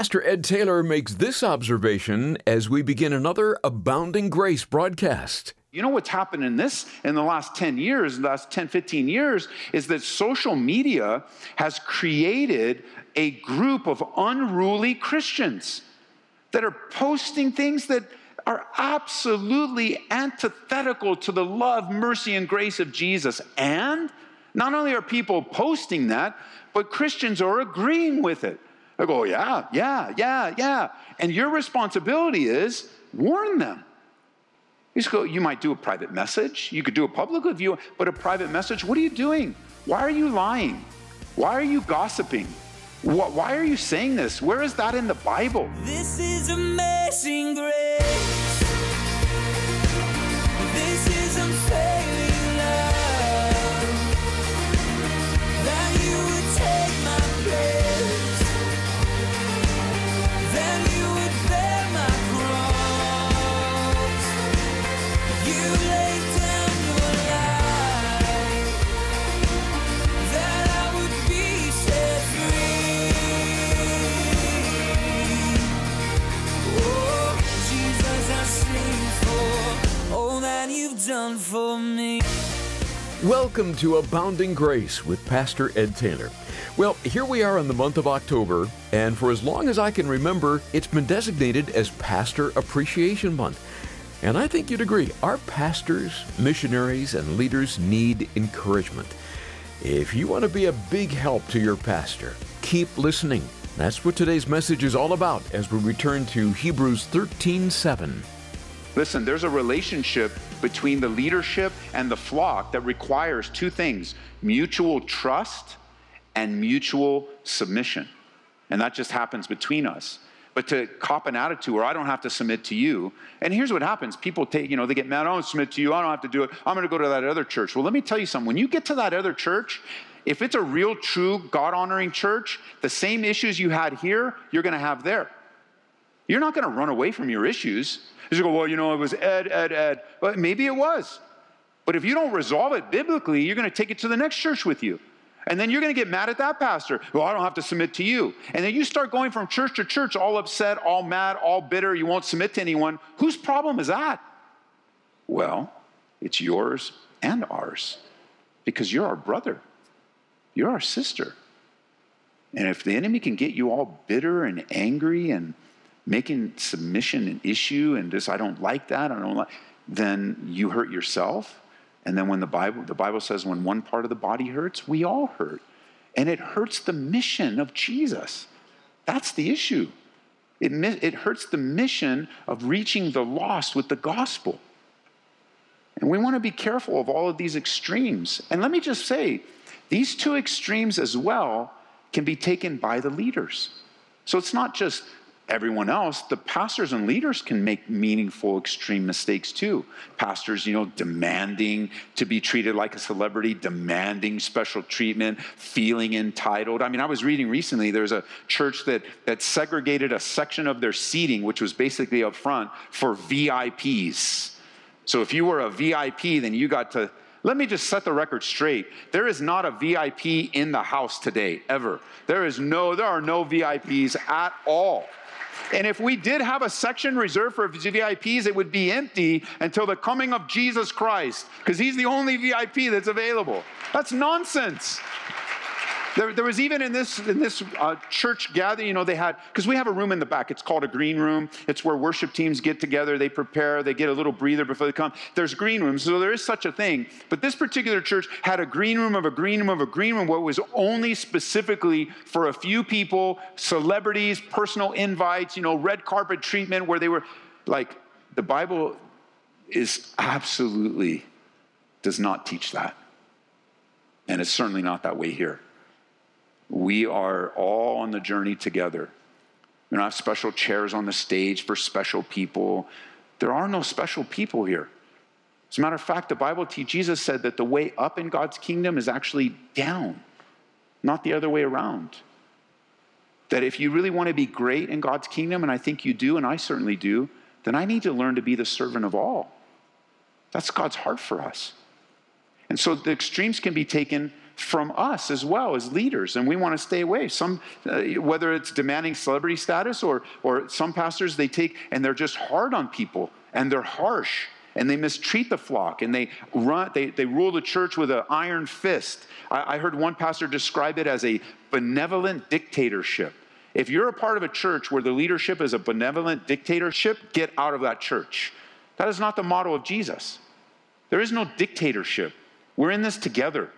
Pastor Ed Taylor makes this observation as we begin another Abounding Grace broadcast. You know what's happened in this in the last 10 years, the last 10, 15 years, is that social media has created a group of unruly Christians that are posting things that are absolutely antithetical to the love, mercy, and grace of Jesus. And not only are people posting that, but Christians are agreeing with it. They go, yeah, yeah, yeah, yeah. And your responsibility is warn them. You just go, you might do a private message. You could do a public review, but a private message, what are you doing? Why are you lying? Why are you gossiping? Why are you saying this? Where is that in the Bible? This is amazing grace. Welcome to Abounding Grace with Pastor Ed Taylor. Well, here we are in the month of October, and for as long as I can remember, it's been designated as Pastor Appreciation Month. And I think you'd agree, our pastors, missionaries, and leaders need encouragement. If you want to be a big help to your pastor, keep listening. That's what today's message is all about as we return to Hebrews 13:7. Listen, there's a relationship between the leadership and the flock that requires two things mutual trust and mutual submission. And that just happens between us. But to cop an attitude where I don't have to submit to you, and here's what happens people take, you know, they get mad, I don't submit to you, I don't have to do it, I'm gonna go to that other church. Well, let me tell you something. When you get to that other church, if it's a real, true, God honoring church, the same issues you had here, you're gonna have there. You're not to run away from your issues. You go, well, you know, it was Ed, Ed, Ed. But maybe it was. But if you don't resolve it biblically, you're going to take it to the next church with you. And then you're going to get mad at that pastor. Well, I don't have to submit to you. And then you start going from church to church, all upset, all mad, all bitter. You won't submit to anyone. Whose problem is that? Well, it's yours and ours because you're our brother, you're our sister. And if the enemy can get you all bitter and angry and making submission an issue and this, I don't like that, I don't like, then you hurt yourself. And then when the Bible, the Bible says when one part of the body hurts, we all hurt. And it hurts the mission of Jesus. That's the issue. It, it hurts the mission of reaching the lost with the gospel. And we want to be careful of all of these extremes. And let me just say, these two extremes as well can be taken by the leaders. So it's not just everyone else, the pastors and leaders can make meaningful extreme mistakes too. Pastors, you know, demanding to be treated like a celebrity, demanding special treatment, feeling entitled. I mean, I was reading recently there's a church that that segregated a section of their seating which was basically up front for VIPs. So if you were a VIP, then you got to let me just set the record straight. There is not a VIP in the house today, ever. There is no, there are no VIPs at all. And if we did have a section reserved for VIPs, it would be empty until the coming of Jesus Christ, because he's the only VIP that's available. That's nonsense. There, there was even in this in this uh, church gathering, you know, they had because we have a room in the back. It's called a green room. It's where worship teams get together. They prepare. They get a little breather before they come. There's green rooms, so there is such a thing. But this particular church had a green room of a green room of a green room, where was only specifically for a few people, celebrities, personal invites, you know, red carpet treatment, where they were like the Bible is absolutely does not teach that, and it's certainly not that way here. We are all on the journey together. We don't have special chairs on the stage for special people. There are no special people here. As a matter of fact, the Bible teaches Jesus said that the way up in God's kingdom is actually down, not the other way around. That if you really want to be great in God's kingdom, and I think you do, and I certainly do, then I need to learn to be the servant of all. That's God's heart for us. And so the extremes can be taken from us as well as leaders, and we want to stay away. Some, uh, whether it's demanding celebrity status or, or some pastors, they take and they're just hard on people and they're harsh and they mistreat the flock and they run they, they rule the church with an iron fist. I, I heard one pastor describe it as a benevolent dictatorship. If you're a part of a church where the leadership is a benevolent dictatorship get out of that church. That is not the model of jesus. There is no dictatorship. We're in this together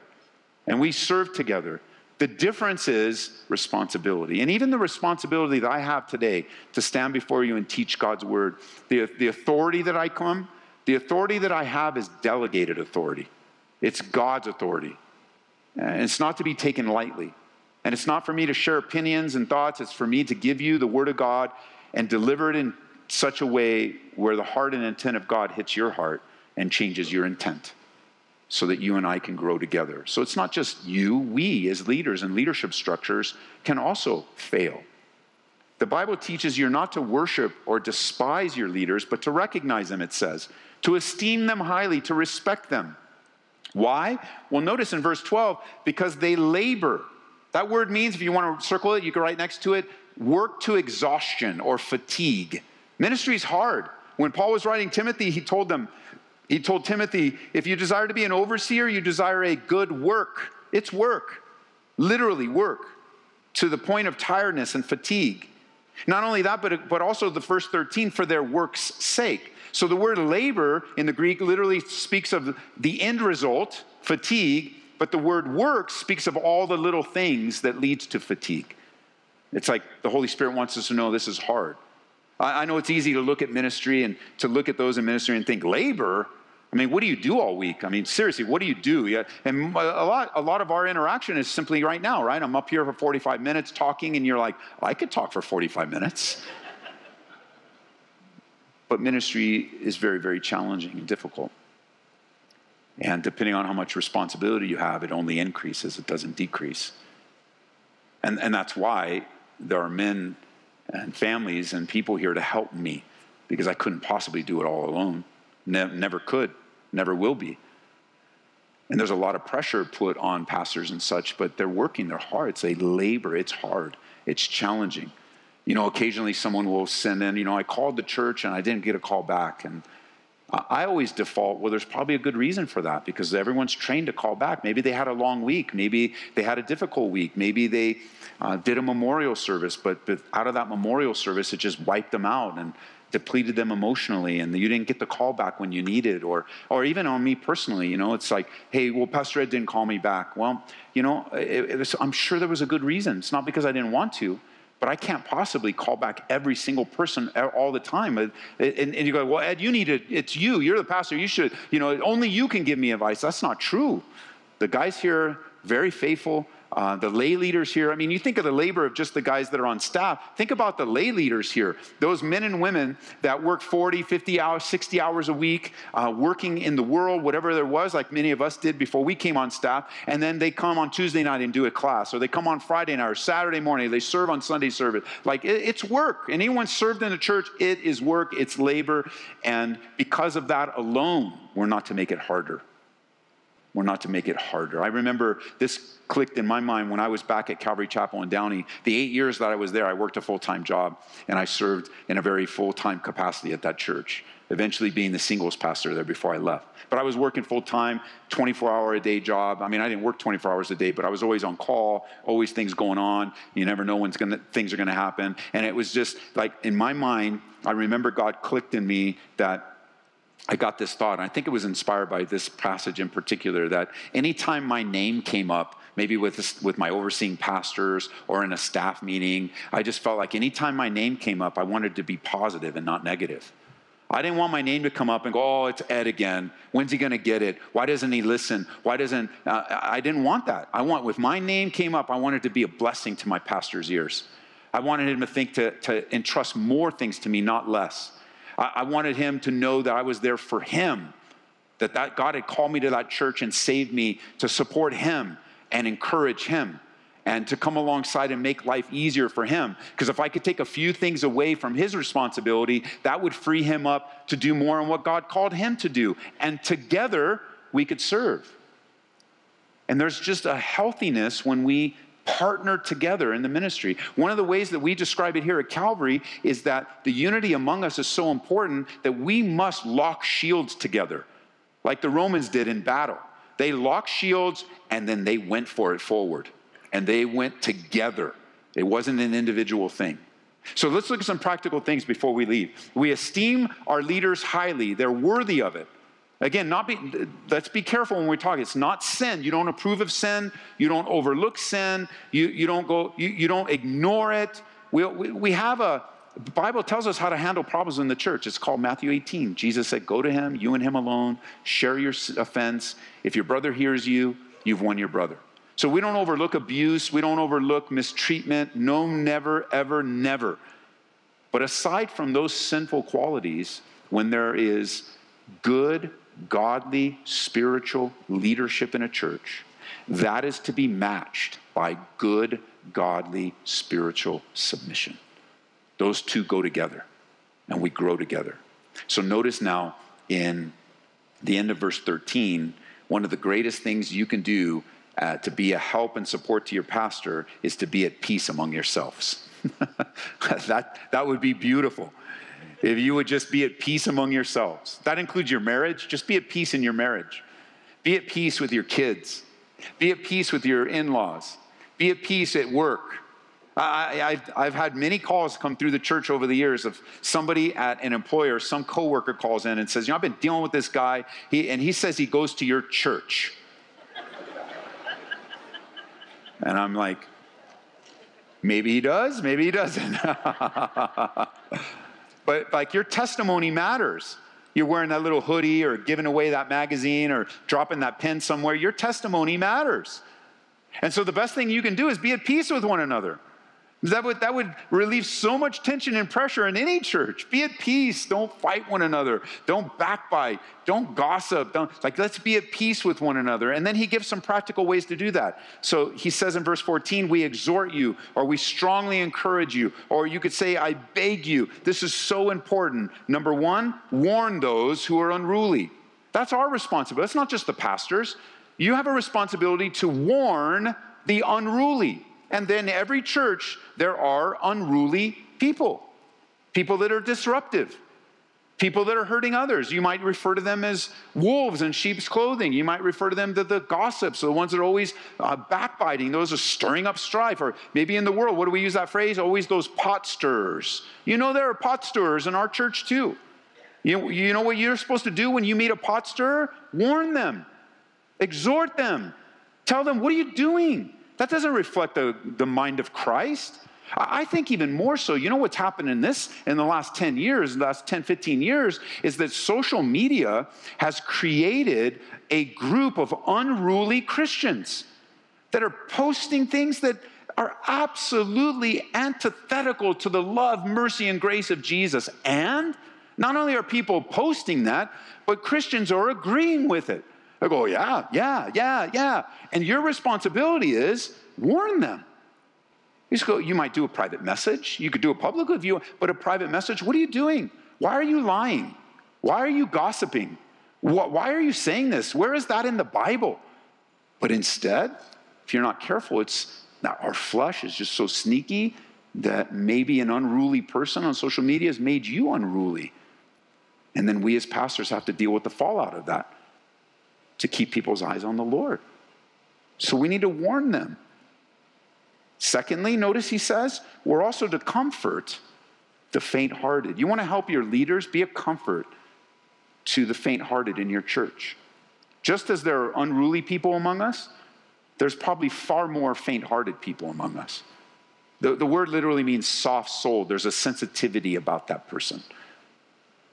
and we serve together the difference is responsibility. And even the responsibility that I have today to stand before you and teach God's word, the, the authority that I come, the authority that I have is delegated authority. It's God's authority. And it's not to be taken lightly. And it's not for me to share opinions and thoughts, it's for me to give you the Word of God and deliver it in such a way where the heart and intent of God hits your heart and changes your intent so that you and I can grow together. So it's not just you, we as leaders and leadership structures can also fail. The Bible teaches you're not to worship or despise your leaders, but to recognize them, it says to esteem them highly, to respect them. Why? Well, notice in verse 12, because they labor. That word means, if you want to circle it, you can write next to it, work to exhaustion or fatigue. Ministry is hard. When Paul was writing Timothy, he told them, he told Timothy, if you desire to be an overseer, you desire a good work. It's work, literally work, to the point of tiredness and fatigue. Not only that, but, but also the first 13 for their work's sake. So the word labor in the Greek literally speaks of the end result, fatigue, but the word work speaks of all the little things that leads to fatigue. It's like the Holy Spirit wants us to know this is hard. I, I know it's easy to look at ministry and to look at those in ministry and think, labor? I mean, what do you do all week? I mean, seriously, what do you do? Yeah, and a lot, a lot of our interaction is simply right now, right? I'm up here for 45 minutes talking, and you're like, I could talk for 45 minutes. But ministry is very, very challenging and difficult. And depending on how much responsibility you have, it only increases, it doesn't decrease. And, and that's why there are men and families and people here to help me because I couldn't possibly do it all alone. Ne- never could, never will be. And there's a lot of pressure put on pastors and such, but they're working their. It's a labor, it's hard, it's challenging you know, occasionally someone will send in, you know, I called the church and I didn't get a call back. And I always default, well, there's probably a good reason for that because everyone's trained to call back. Maybe they had a long week. Maybe they had a difficult week. Maybe they uh, did a memorial service, but, but out of that memorial service, it just wiped them out and depleted them emotionally and you didn't get the call back when you needed or or even on me personally you know it's like hey well pastor ed didn't call me back well you know it, it was, i'm sure there was a good reason it's not because i didn't want to but I can't possibly call back every single person all the time. Uh, and, and, you go, well, Ed, you need it. It's you. You're the pastor. You should, you know, only you can give me advice. That's not true. The guys here, very faithful. Uh, the lay leaders here. I mean, you think of the labor of just the guys that are on staff. Think about the lay leaders here. Those men and women that work 40, 50 hours, 60 hours a week, uh, working in the world, whatever there was, like many of us did before we came on staff. And then they come on Tuesday night and do a class, or they come on Friday night or Saturday morning. They serve on Sunday service. Like, it, it's work. Anyone served in the church, it is work, it's labor. And because of that alone, we're not to make it harder. We're not to make it harder. I remember this clicked in my mind when I was back at Calvary Chapel in Downey. The eight years that I was there, I worked a full time job and I served in a very full time capacity at that church, eventually being the singles pastor there before I left. But I was working full time, 24 hour a day job. I mean, I didn't work 24 hours a day, but I was always on call, always things going on. You never know when gonna, things are going to happen. And it was just like in my mind, I remember God clicked in me that I got this thought, and I think it was inspired by this passage in particular that anytime my name came up, maybe with, this, with my overseeing pastors or in a staff meeting, I just felt like anytime my name came up, I wanted to be positive and not negative. I didn't want my name to come up and go, oh, it's Ed again. When's he going to get it? Why doesn't he listen? Why doesn't, uh, I didn't want that. I want, if my name came up, I wanted to be a blessing to my pastor's ears. I wanted him to think to, to entrust more things to me, not less. I, I wanted him to know that I was there for him, that, that God had called me to that church and saved me to support him and encourage him and to come alongside and make life easier for him. Because if I could take a few things away from his responsibility, that would free him up to do more on what God called him to do. And together, we could serve. And there's just a healthiness when we partner together in the ministry. One of the ways that we describe it here at Calvary is that the unity among us is so important that we must lock shields together, like the Romans did in battle. They locked shields and then they went for it forward. And they went together. It wasn't an individual thing. So let's look at some practical things before we leave. We esteem our leaders highly, they're worthy of it. Again, not be, let's be careful when we talk. It's not sin. You don't approve of sin. You don't overlook sin. You, you don't go, you, you don't ignore it. We, we, we have a, the Bible tells us how to handle problems in the church. It's called Matthew 18. Jesus said, Go to him, you and him alone, share your offense. If your brother hears you, you've won your brother. So we don't overlook abuse, we don't overlook mistreatment. No, never, ever, never. But aside from those sinful qualities, when there is good, godly, spiritual leadership in a church, that is to be matched by good, godly, spiritual submission. Those two go together and we grow together. So notice now in the end of verse 13, one of the greatest things you can do uh, to be a help and support to your pastor is to be at peace among yourselves. that, that would be beautiful if you would just be at peace among yourselves. That includes your marriage. Just be at peace in your marriage. Be at peace with your kids. Be at peace with your in laws. Be at peace at work. I, have had many calls come through the church over the years of somebody at an employer, some coworker calls in and says, You know, I've been dealing with this guy, he, and he says he goes to your church. and I'm like, Maybe he does, maybe he doesn't. But like your testimony matters. You're wearing that little hoodie or giving away that magazine or dropping that pen somewhere. Your testimony matters. And so the best thing you can do is be at peace with one another. That would, that would relieve so much tension and pressure in any church. Be at peace. Don't fight one another. Don't backbite. Don't gossip. Don't, like, let's be at peace with one another. And then he gives some practical ways to do that. So he says in verse 14, we exhort you, or we strongly encourage you, or you could say, I beg you. This is so important. Number one, warn those who are unruly. That's our responsibility. It's not just the pastors. You have a responsibility to warn the unruly. And then every church, there are unruly people, people that are disruptive, people that are hurting others. You might refer to them as wolves in sheep's clothing. You might refer to them to the gossips, the ones that are always uh, backbiting, those are stirring up strife. Or maybe in the world, what do we use that phrase? Always those pot stirrers. You know, there are pot stirrers in our church too. You, you know what you're supposed to do when you meet a pot stirrer? Warn them, exhort them, tell them, what are you doing? That doesn't reflect the, the mind of Christ. I think even more so, you know what's happened in this in the last 10 years, the last 10, 15 years, is that social media has created a group of unruly Christians that are posting things that are absolutely antithetical to the love, mercy, and grace of Jesus. And not only are people posting that, but Christians are agreeing with it. They go, yeah, yeah, yeah, yeah. And your responsibility is warn them. You, go, you might do a private message. You could do a public review, but a private message, what are you doing? Why are you lying? Why are you gossiping? Why are you saying this? Where is that in the Bible? But instead, if you're not careful, it's now our flesh is just so sneaky that maybe an unruly person on social media has made you unruly. And then we as pastors have to deal with the fallout of that to keep people's eyes on the Lord. So we need to warn them. Secondly, notice he says, we're also to comfort the faint hearted. You want to help your leaders? Be a comfort to the faint hearted in your church. Just as there are unruly people among us, there's probably far more faint hearted people among us. The, the word literally means soft souled. There's a sensitivity about that person.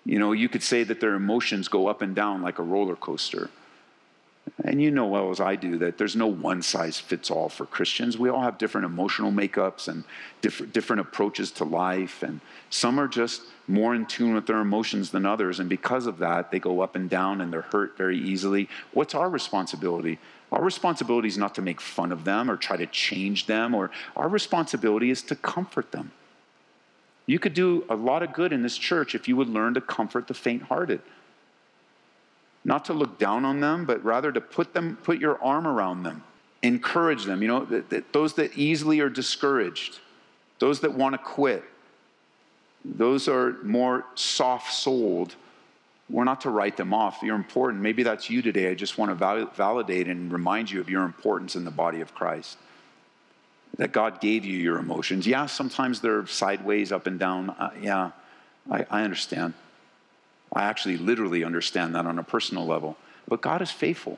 You know, you could say that their emotions go up and down like a roller coaster. And you know well as I do that there's no one size fits all for Christians. We all have different emotional makeups and different, different approaches to life. And some are just more in tune with their emotions than others. And because of that, they go up and down and they're hurt very easily. What's our responsibility? Our responsibility is not to make fun of them or try to change them, or our responsibility is to comfort them. You could do a lot of good in this church if you would learn to comfort the faint hearted. Not to look down on them, but rather to put them, put your arm around them, encourage them. You know, that, that those that easily are discouraged, those that want to quit, those are more soft souled. We're not to write them off. You're important. Maybe that's you today. I just want to val- validate and remind you of your importance in the body of Christ. That God gave you your emotions. Yeah, sometimes they're sideways, up and down. Uh, yeah, I, I understand. I actually literally understand that on a personal level. But God is faithful,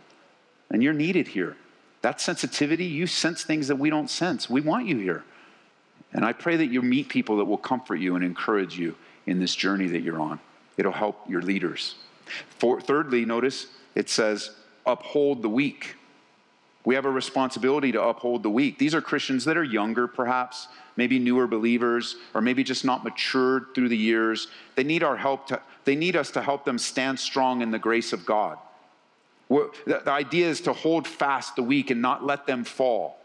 and you're needed here. That sensitivity, you sense things that we don't sense. We want you here. And I pray that you meet people that will comfort you and encourage you in this journey that you're on. It'll help your leaders. For, thirdly, notice it says, uphold the weak. We have a responsibility to uphold the weak. These are Christians that are younger, perhaps, maybe newer believers, or maybe just not matured through the years. They need our help. To, they need us to help them stand strong in the grace of God. The idea is to hold fast the weak and not let them fall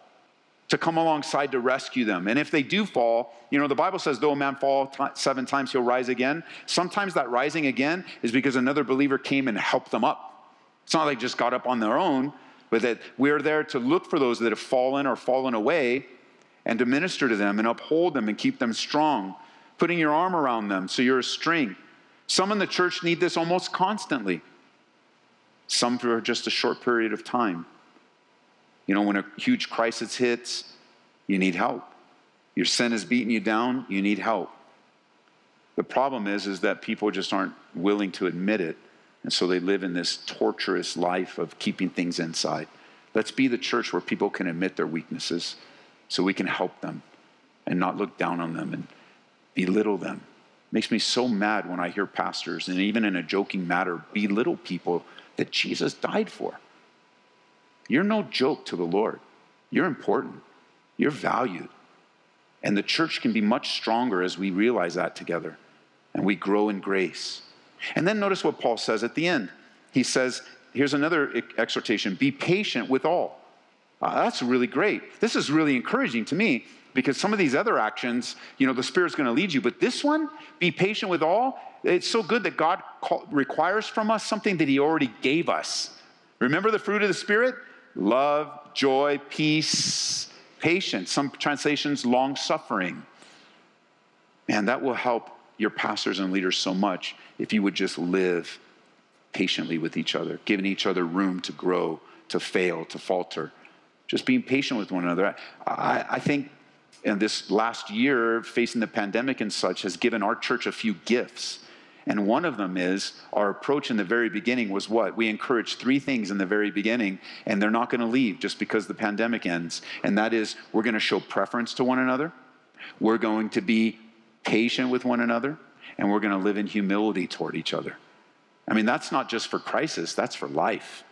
to come alongside to rescue them. And if they do fall, you know, the Bible says, though a man fall seven times, he'll rise again. Sometimes that rising again is because another believer came and helped them up. It's not like just got up on their own, but that we're there to look for those that have fallen or fallen away and to minister to them and uphold them and keep them strong, putting your arm around them so you're a strength. Some in the church need this almost constantly, some for just a short period of time. You know, when a huge crisis hits, you need help. Your sin is beating you down, you need help. The problem is, is that people just aren't willing to admit it. And so they live in this torturous life of keeping things inside. Let's be the church where people can admit their weaknesses so we can help them and not look down on them and belittle them. Makes me so mad when I hear pastors, and even in a joking matter, belittle people that Jesus died for. You're no joke to the Lord. You're important. You're valued. And the church can be much stronger as we realize that together and we grow in grace. And then notice what Paul says at the end. He says, here's another exhortation be patient with all. Uh, that's really great. This is really encouraging to me because some of these other actions, you know, the Spirit's going to lead you. But this one, be patient with all, it's so good that God requires from us something that He already gave us. Remember the fruit of the Spirit? love, joy, peace, patience. Some translations, long suffering. Man, that will help your pastors and leaders so much if you would just live patiently with each other, giving each other room to grow, to fail, to falter. Just being patient with one another. I, I think in this last year, facing the pandemic and such, has given our church a few gifts and one of them is our approach in the very beginning was what? We encouraged three things in the very beginning, and they're not going to leave just because the pandemic ends. And that is we're going to show preference to one another, we're going to be patient with one another, and we're going to live in humility toward each other. I mean, that's not just for crisis, that's for life.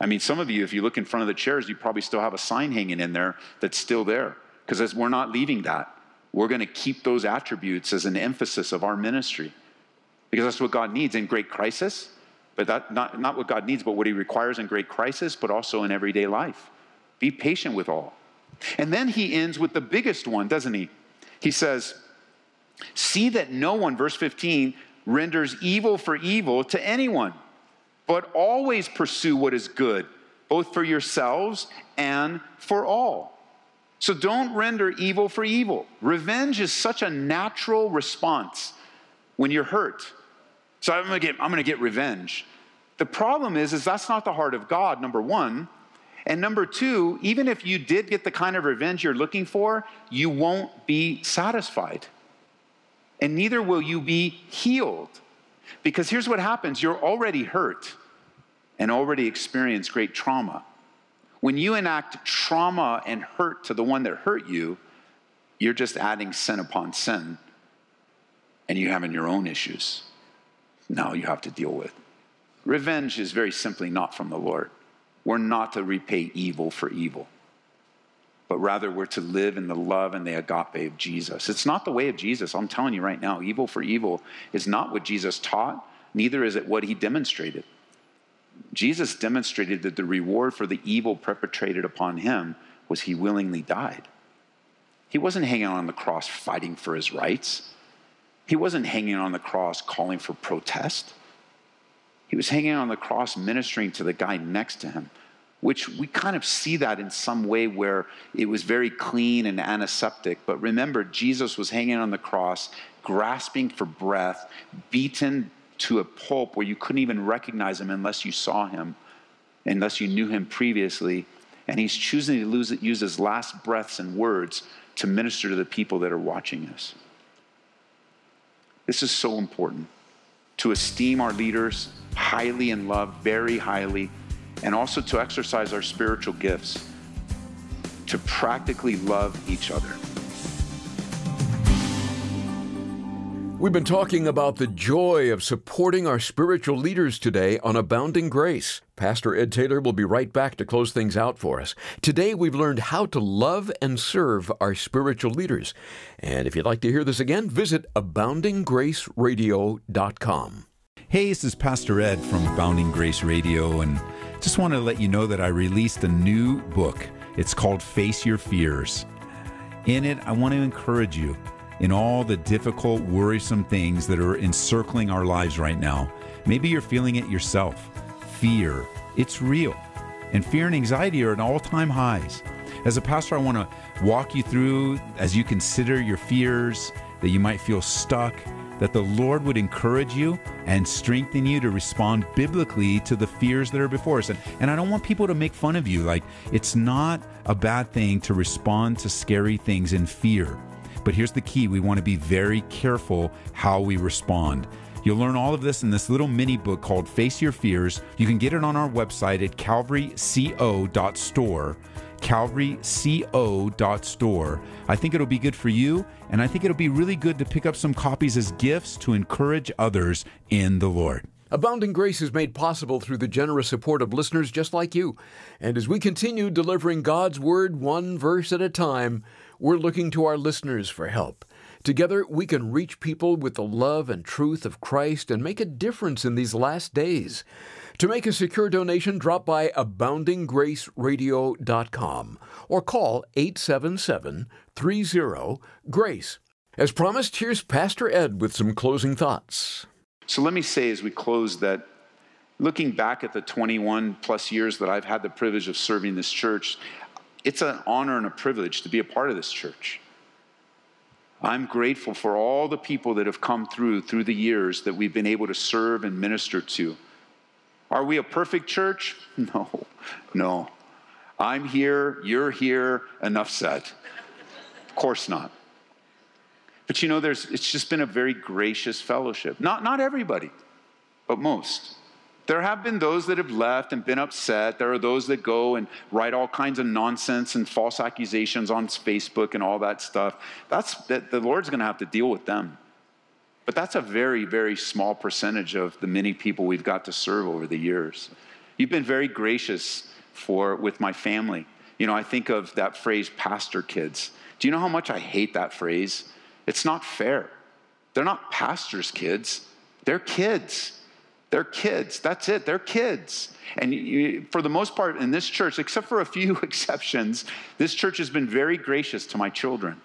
I mean, some of you, if you look in front of the chairs, you probably still have a sign hanging in there that's still there because we're not leaving that. We're going to keep those attributes as an emphasis of our ministry because that's what God needs in great crisis. But that, not, not what God needs, but what He requires in great crisis, but also in everyday life. Be patient with all. And then He ends with the biggest one, doesn't He? He says, See that no one, verse 15, renders evil for evil to anyone, but always pursue what is good, both for yourselves and for all. So don't render evil for evil. Revenge is such a natural response when you're hurt so I'm gonna get, I'm gonna get revenge. The problem is, is that's not the heart of God, number one. And number two, even if you did get the kind of revenge you're looking for, you won't be satisfied. And neither will you be healed. Because here's what happens you're already hurt and already experienced great trauma. When you enact trauma and hurt to the one that hurt you, you're just adding sin upon sin and you're having your own issues now you have to deal with. Revenge is very simply not from the Lord. We're not to repay evil for evil, but rather we're to live in the love and the agape of Jesus. It's not the way of Jesus. I'm telling you right now, evil for evil is not what Jesus taught, neither is it what he demonstrated. Jesus demonstrated that the reward for the evil perpetrated upon him was he willingly died. He wasn't hanging on the cross fighting for his rights. He wasn't hanging on the cross calling for protest. He was hanging on the cross ministering to the guy next to him, which we kind of see that in some way where it was very clean and antiseptic. But remember, Jesus was hanging on the cross, grasping for breath, beaten to a pulp where you couldn't even recognize him unless you saw him, unless you knew him previously. And he's choosing to lose, use his last breaths and words to minister to the people that are watching us. This is so important to esteem our leaders highly and love very highly, and also to exercise our spiritual gifts to practically love each other. We've been talking about the joy of supporting our spiritual leaders today on Abounding Grace. Pastor Ed Taylor will be right back to close things out for us. Today, we've learned how to love and serve our spiritual leaders. And if you'd like to hear this again, visit aboundinggraceradio.com. Hey, this is Pastor Ed from Abounding Grace Radio, and just want to let you know that I released a new book. It's called Face Your Fears. In it, I want to encourage you in all the difficult, worrisome things that are encircling our lives right now. Maybe you're feeling it yourself. Fear, it's real. And fear and anxiety are at all time highs. As a pastor, I want to walk you through as you consider your fears, that you might feel stuck, that the Lord would encourage you and strengthen you to respond biblically to the fears that are before us. And, and I don't want people to make fun of you. Like, it's not a bad thing to respond to scary things in fear. But here's the key we want to be very careful how we respond. You'll learn all of this in this little mini book called Face Your Fears. You can get it on our website at calvaryco.store. calvaryco.store. I think it'll be good for you, and I think it'll be really good to pick up some copies as gifts to encourage others in the Lord. Abounding Grace is made possible through the generous support of listeners just like you. And as we continue delivering God's Word one verse at a time, we're looking to our listeners for help. Together, we can reach people with the love and truth of Christ and make a difference in these last days. To make a secure donation, drop by aboundinggraceradio.com or call 877 30 GRACE. As promised, here's Pastor Ed with some closing thoughts. So let me say as we close that looking back at the 21 plus years that I've had the privilege of serving this church, it's an honor and a privilege to be a part of this church. I'm grateful for all the people that have come through through the years that we've been able to serve and minister to. Are we a perfect church? No, no. I'm here, you're here, enough said. Of course not. But you know, there's, it's just been a very gracious fellowship. Not, not everybody, but most. There have been those that have left and been upset. There are those that go and write all kinds of nonsense and false accusations on Facebook and all that stuff. That's that the Lord's going to have to deal with them. But that's a very, very small percentage of the many people we've got to serve over the years. You've been very gracious for with my family. You know, I think of that phrase pastor kids. Do you know how much I hate that phrase? It's not fair. They're not pastors' kids, they're kids. They're kids. That's it. They're kids. And you, for the most part, in this church, except for a few exceptions, this church has been very gracious to my children.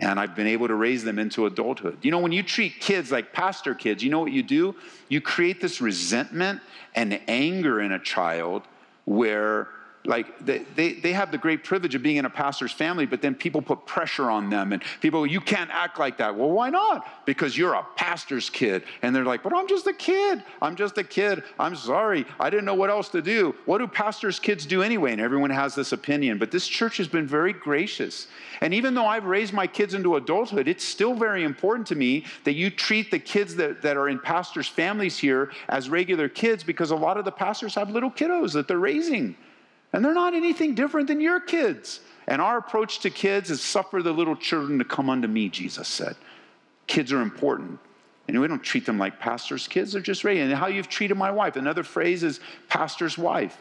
And I've been able to raise them into adulthood. You know, when you treat kids like pastor kids, you know what you do? You create this resentment and anger in a child where like they, they, they have the great privilege of being in a pastor's family, but then people put pressure on them and people, you can't act like that. Well, why not? Because you're a pastor's kid. And they're like, but I'm just a kid. I'm just a kid. I'm sorry. I didn't know what else to do. What do pastors' kids do anyway? And everyone has this opinion. But this church has been very gracious. And even though I've raised my kids into adulthood, it's still very important to me that you treat the kids that, that are in pastors' families here as regular kids because a lot of the pastors have little kiddos that they're raising. And they're not anything different than your kids. And our approach to kids is suffer the little children to come unto me, Jesus said. Kids are important. And we don't treat them like pastors' kids, they're just ready. And how you've treated my wife. Another phrase is pastor's wife.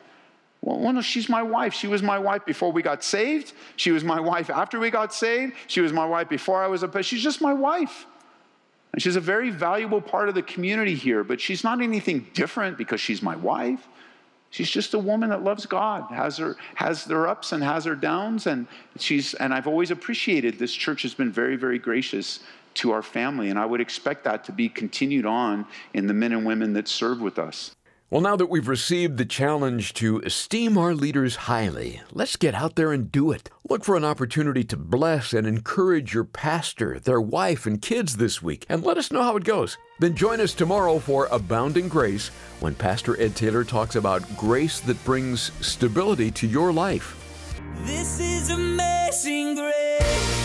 Well, well, no, she's my wife. She was my wife before we got saved. She was my wife after we got saved. She was my wife before I was a pastor. She's just my wife. And she's a very valuable part of the community here, but she's not anything different because she's my wife. She's just a woman that loves God, has her has their ups and has her downs, and she's and I've always appreciated this church has been very, very gracious to our family. And I would expect that to be continued on in the men and women that serve with us. Well, now that we've received the challenge to esteem our leaders highly, let's get out there and do it. Look for an opportunity to bless and encourage your pastor, their wife, and kids this week, and let us know how it goes. Then join us tomorrow for Abounding Grace when Pastor Ed Taylor talks about grace that brings stability to your life. This is amazing grace.